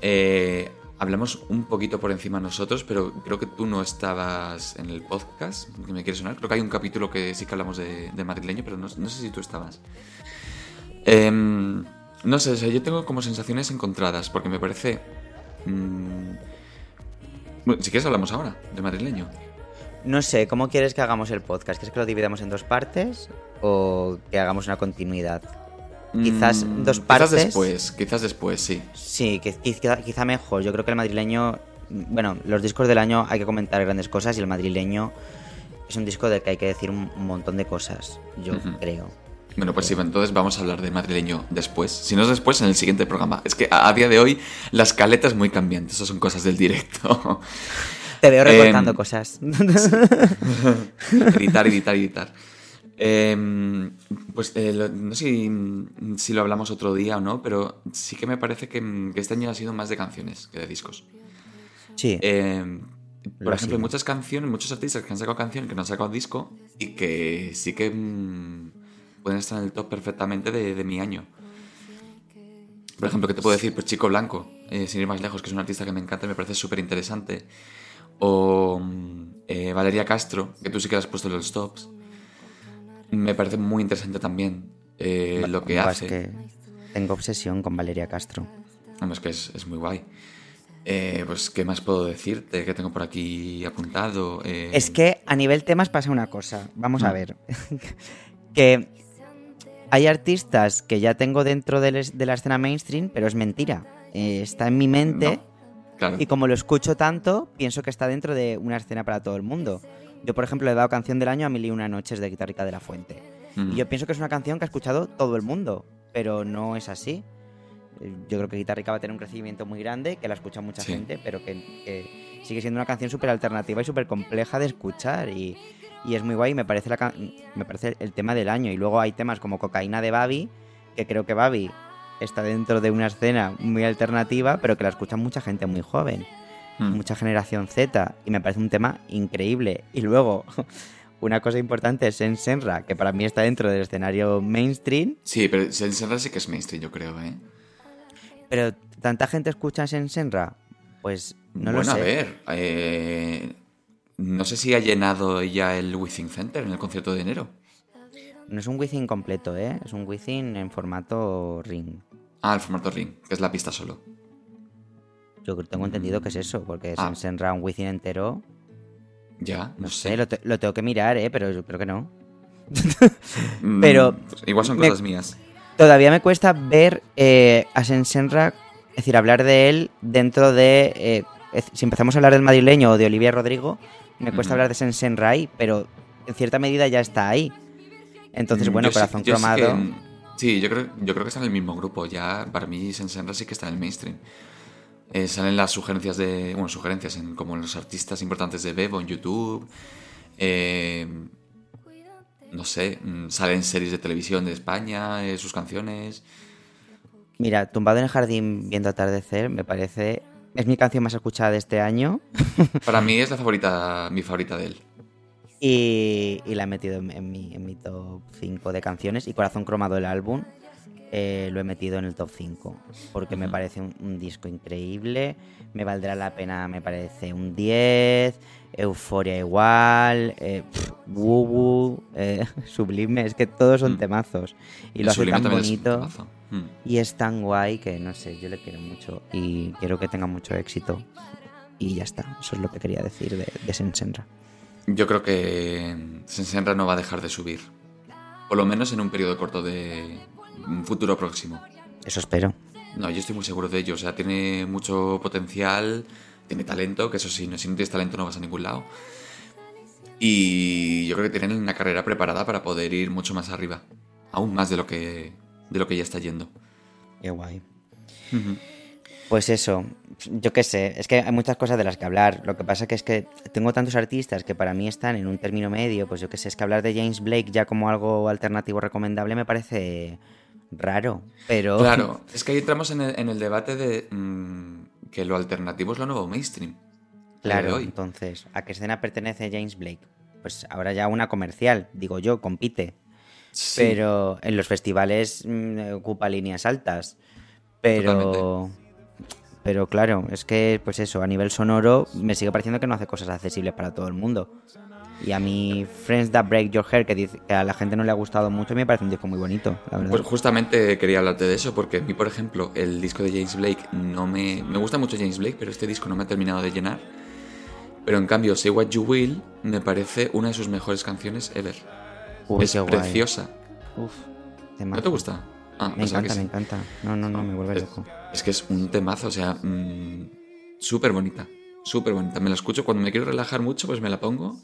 eh, hablamos un poquito por encima nosotros, pero creo que tú no estabas en el podcast, que me quiere sonar. Creo que hay un capítulo que sí que hablamos de, madrileño, pero no, sé si tú estabas. Em, no sé, o sea, yo tengo como sensaciones encontradas, porque me parece... mm, bueno, si quieres hablamos ahora de madrileño. No sé, ¿cómo quieres que hagamos el podcast? ¿Quieres que lo dividamos en dos partes o que hagamos una continuidad? Quizás Mm, dos partes. Quizás después, quizás después, sí. Sí, quizá, quizá mejor. Yo creo que el madrileño. Bueno, los discos del año hay que comentar grandes cosas y el madrileño es un disco del que hay que decir un, montón de cosas. Yo creo. Bueno, pues sí, entonces vamos a hablar de madrileño después. Si no es después, en el siguiente programa. Es que a, a día de hoy la escaleta es muy cambiante. Eso son cosas del directo. Te veo recortando Em, cosas. editar, editar, editar. Em, pues eh, lo- no sé si, si lo hablamos otro día o no, pero sí que me parece que, que este año ha sido más de canciones que de discos. sí. Em, por ejemplo, hay muchas canciones, muchos artistas que han sacado canciones que no han sacado disco y que sí que mm, pueden estar en el top perfectamente de, de mi año. Por ejemplo, ¿qué te puedo decir? Pues Chico Blanco, eh, sin ir más lejos, que es un artista que me encanta y me parece súper interesante. O mm, eh, Valeria Castro, que tú sí que la has puesto en los tops. Me parece muy interesante también eh, lo que hace. es que tengo obsesión con Valeria Castro. Vamos, que es, es muy guay. Eh, pues, ¿qué más puedo decirte? Que tengo por aquí apuntado. Eh, Es que a nivel temas pasa una cosa. Vamos a Mm. ver. que hay artistas que ya tengo dentro es- de la escena mainstream, pero es mentira. Eh, está en mi mente. no, claro. Y como lo escucho tanto, pienso que está dentro de una escena para todo el mundo. Yo, por ejemplo, le he dado canción del año a Mil y una noches de Guitarrica de la Fuente. Mm. Y yo pienso que es una canción que ha escuchado todo el mundo, pero no es así. Eh, Yo creo que Guitarrica va a tener un crecimiento muy grande, que la escucha mucha Sí. gente, pero que, que sigue siendo una canción súper alternativa y súper compleja de escuchar. Y, y es muy guay, me parece, la, me parece el tema del año. Y luego hay temas como Cocaína de Babi, que creo que Babi está dentro de una escena muy alternativa, pero que la escucha mucha gente muy joven Mm. mucha generación Z y me parece un tema increíble. Y luego, una cosa importante es en Senra, que para mí está dentro del escenario mainstream, Sí, pero Senra sí que es mainstream, yo creo, ¿eh? pero ¿tanta gente escucha en Senra? Pues no bueno, lo sé. a ver. eh, no sé si ha llenado ya el Within Center en el concierto de enero. No es un Within completo, ¿eh? Es un Within en formato ring. Ah, el formato Ring, que es la pista solo. Yo tengo entendido que es eso, porque Ah. en Senra un Within entero. Ya, no, No sé. sé, lo, te- lo tengo que mirar, ¿eh? Pero yo creo que no. Mm, pero pues igual son cosas mías. Todavía me cuesta ver eh, a Senra, es decir, hablar de él dentro de. eh, si empezamos a hablar del madrileño o de Olivia Rodrigo, me cuesta hablar de Sensenra ahí, pero en cierta medida ya está ahí. Entonces, Mm, bueno, yo Corazón sí Cromado. que- sí, yo creo, yo creo que está en el mismo grupo. Ya, para mí, Senra sí que está en el mainstream. Eh, salen las sugerencias de. Bueno, sugerencias en como los artistas importantes de Bebo en YouTube. Eh, no sé, mm, salen series de televisión de España, eh, sus canciones. Mira, Tumbado en el jardín viendo atardecer, me parece. Es mi canción más escuchada de este año Para mí es la favorita, mi favorita de él. y, y la he metido en, en mi, en mi top 5 de canciones. Y Corazón Cromado, el álbum, eh, lo he metido en el top 5 porque me parece un, un disco increíble. Me valdrá la pena, me parece un 10. Euforia igual. Eh, pff, Woo Woo, eh, Sublime. Es que todos son Mm. temazos. Y El lo hace tan es bonito. Mm. Y es tan guay que no sé, yo le quiero mucho y quiero que tenga mucho éxito. Y ya está, eso es lo que quería decir de, de Sensenra. Yo creo que Sensenra no va a dejar de subir. Por lo menos en un periodo corto de un futuro próximo. Eso espero. No, yo estoy muy seguro de ello. O sea, tiene mucho potencial, tiene talento, que eso sí, no, si no tienes talento no vas a ningún lado. Y yo creo que tienen una carrera preparada para poder ir mucho más arriba. Aún más de lo que, de lo que ya está yendo. Qué guay. Pues eso, yo qué sé, es que hay muchas cosas de las que hablar. Lo que pasa que es que tengo tantos artistas que para mí están en un término medio, pues yo qué sé, es que hablar de James Blake ya como algo alternativo recomendable me parece raro, pero... Claro, es que ahí entramos en el, en el debate de mm, que lo alternativo es lo nuevo mainstream. Claro, entonces, ¿a qué escena pertenece James Blake? pues ahora ya una comercial, digo yo, compite. Sí, Pero en los festivales mm, ocupa líneas altas. Pero. Pero claro, es que, pues eso, a nivel sonoro me sigue pareciendo que no hace cosas accesibles para todo el mundo. Y a mí, Friends That Break Your Hair, que, dice, que a la gente no le ha gustado mucho, me parece un disco muy bonito, la verdad. Pues justamente quería hablarte de eso, porque a mí, por ejemplo, el disco de James Blake no me. Me gusta mucho James Blake, pero este disco no me ha terminado de llenar. Pero en cambio, Say What You Will me parece una de sus mejores canciones ever. Uy, es preciosa. Uf, ¿No temazo. te gusta? Ah, Me encanta, sí. me encanta. No, no, no, me vuelve Es, loco. es que es un temazo, o sea, mm, súper bonita, súper bonita. Me la escucho cuando me quiero relajar mucho, pues me la pongo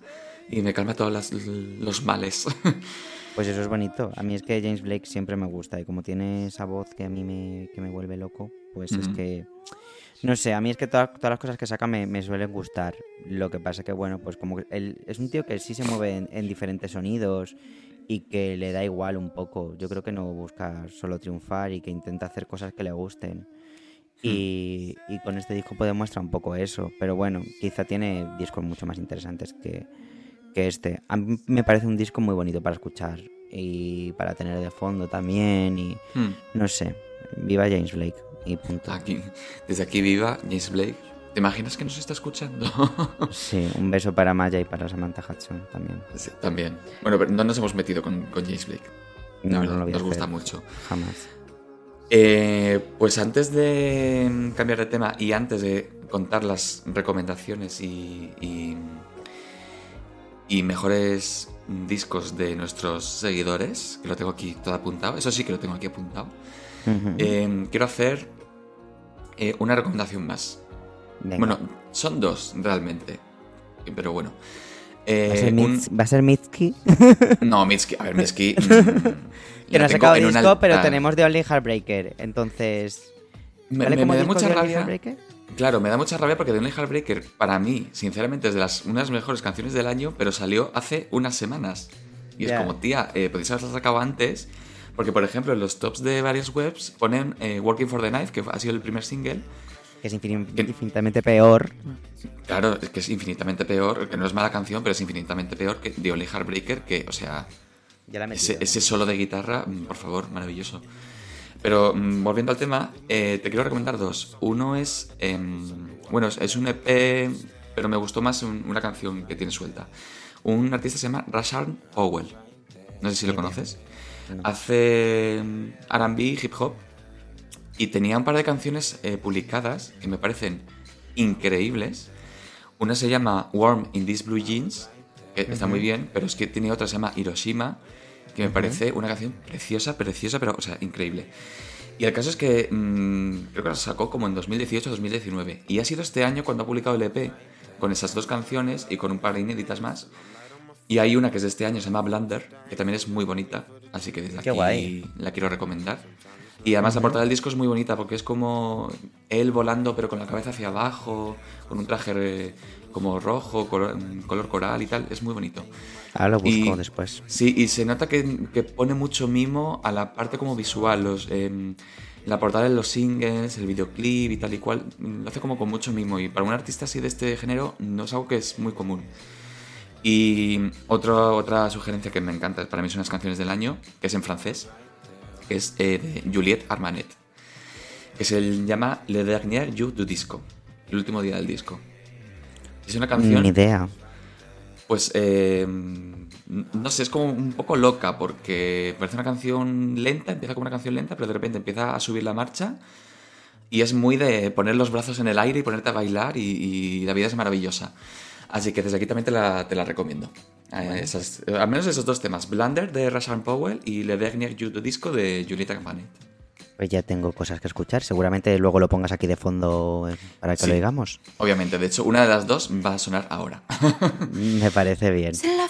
y me calma todos las- los males. Pues eso es bonito. A mí es que James Blake siempre me gusta y como tiene esa voz que a mí me, que me vuelve loco, pues es que... No sé, a mí es que todas, todas las cosas que saca me, me suelen gustar. Lo que pasa que, bueno, pues como que él es un tío que sí se mueve en, en diferentes sonidos y que le da igual un poco. Yo creo que no busca solo triunfar y que intenta hacer cosas que le gusten. Y, y con este disco pues demuestra un poco eso. Pero bueno, quizá tiene discos mucho más interesantes que, que este. A mí me parece un disco muy bonito para escuchar y para tener de fondo también. Y Hmm, no sé, viva James Blake y punto. aquí, desde aquí viva James Blake. ¿Te imaginas que nos está escuchando? Sí, un beso para Maya y para Samantha Hudson también. Sí, también. Bueno, pero no nos hemos metido con, con James Blake. La No, verdad, no lo voy a nos gusta mucho. Jamás. Eh, pues antes de cambiar de tema y antes de contar las recomendaciones y, y, y mejores discos de nuestros seguidores, que lo tengo aquí todo apuntado, eso sí que lo tengo aquí apuntado, eh, quiero hacer eh, una recomendación más. Venga. Bueno, son dos realmente, pero bueno. ¿Va, a Eh, un- ¿Va a ser Mitski? No, Mitski, a ver, Mitski... mm, que no ha sacado disco, pero tenemos de Only Heartbreaker. Entonces. Me, ¿Vale me- como me da mucha rabia. Claro, me da mucha rabia porque The Only Heartbreaker, para mí, sinceramente, es de las unas mejores canciones del año, pero salió hace unas semanas. Y es como, tía, eh, podéis haberla sacado antes. Porque, por ejemplo, en los tops de varias webs ponen eh, Working for the Knife, que ha sido el primer single. Que es infin- Que- infinitamente peor. Claro, es que es infinitamente peor, que no es mala canción, pero es infinitamente peor que The Only Heartbreaker, que, o sea, Ya la he ese, ese solo de guitarra, mm, por favor, maravilloso. Pero mm, volviendo al tema, eh, te quiero recomendar dos. Uno es, em, bueno, es- un EP, pero me gustó más un- una canción que tiene suelta. Un artista se llama Rasharn Powell. No sé si lo conoces. Hace mm, R&B, hip hop, y tenía un par de canciones eh, publicadas que me parecen increíbles. Una se llama Warm in These Blue Jeans, que está muy bien, pero es que tiene otra, se llama Hiroshima, que me parece una canción preciosa, preciosa, pero, o sea, increíble. Y el caso es que mm, creo que la sacó como en 2018-2019. Y ha sido este año cuando ha publicado el EP con esas dos canciones y con un par de inéditas más. Y hay una que es de este año, se llama Blunder, que también es muy bonita, así que desde Qué aquí guay. la quiero recomendar. Y además la portada del disco es muy bonita porque es como él volando pero con la cabeza hacia abajo, con un traje como rojo, color, color coral y tal, es muy bonito. Ahora lo busco Y- después. Sí, y se nota que, que pone mucho mimo a la parte como visual, los, em, la portada de los singles, el videoclip y tal y cual, lo hace como con mucho mimo y para un artista así de este género no es algo que es muy común. Y otro- otra sugerencia que me encanta, para mí son las canciones del año, que es en francés, que es eh, de Juliette Armanet, que se llama Le Dernier Jour du Disco, el último día del disco. Es una canción Ni idea. pues eh, no sé, es como un poco loca porque parece una canción lenta, empieza como una canción lenta, pero de repente empieza a subir la marcha y es muy de poner los brazos en el aire y ponerte a bailar y, y la vida es maravillosa. Así que desde aquí también te la, te la recomiendo. Eh, esas- al menos esos dos temas, Blunder de Rashan Powell y Le Dernier Jour du Disco de Julieta Campanet. Pues ya tengo cosas que escuchar. Seguramente luego lo pongas aquí de fondo eh, para que Sí. lo digamos. Obviamente, de hecho, una de las dos va a sonar ahora. Me parece bien. C'est la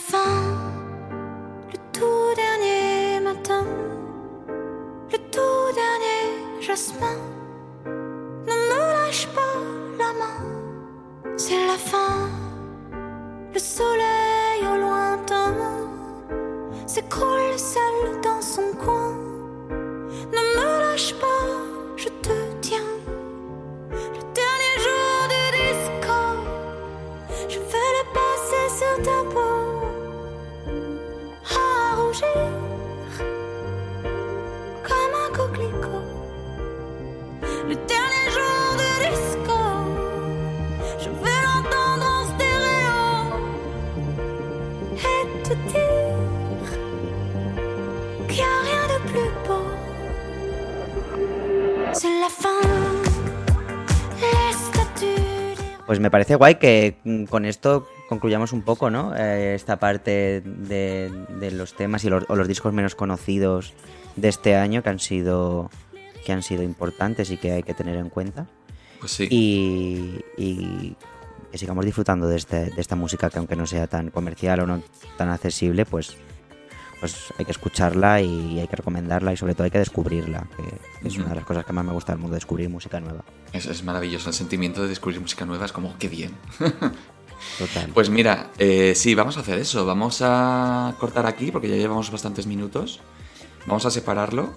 me parece guay que mm, con esto concluyamos un poco, ¿no? Eh, esta parte de, de los temas y los, o los discos menos conocidos de este año que han sido que han sido importantes y que hay que tener en cuenta. Pues sí. Y, y que sigamos disfrutando de, este- de esta música que aunque no sea tan comercial o no tan accesible, pues, pues hay que escucharla y hay que recomendarla y sobre todo hay que descubrirla, que es una de las cosas que más me gusta del mundo, descubrir música nueva. Es, es maravilloso el sentimiento de descubrir música nueva, es como, qué bien. Total. Pues mira, eh, sí, vamos a hacer eso. Vamos a cortar aquí porque ya llevamos bastantes minutos. Vamos a separarlo.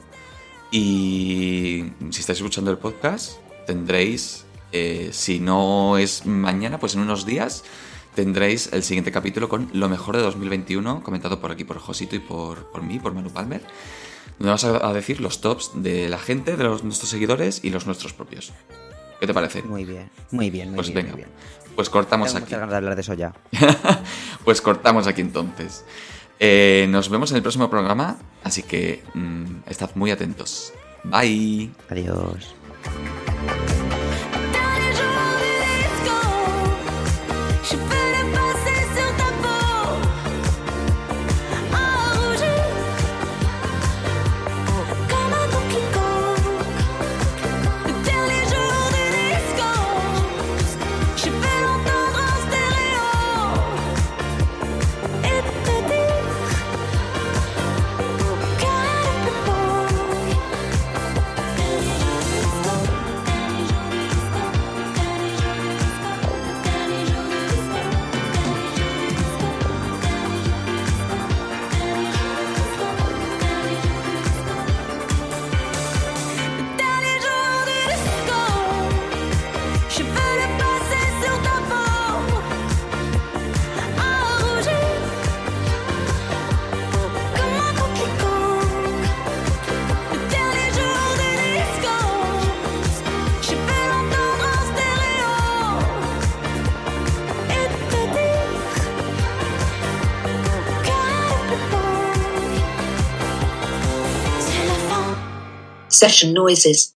Y si estáis escuchando el podcast, tendréis, eh, si no es mañana, pues en unos días, tendréis el siguiente capítulo con lo mejor de 2021, comentado por aquí por Josito y por, por mí, por Manu Palmer. Donde vamos a, a decir los tops de la gente, de los, nuestros seguidores y los nuestros propios. ¿Qué te parece? Muy bien, muy bien, muy Pues bien. venga, muy bien. pues cortamos Tengo aquí. ganas de hablar de eso ya. pues cortamos aquí entonces. Eh, nos vemos en el próximo programa, así que mm, estad muy atentos. Bye. Adiós. Session noises.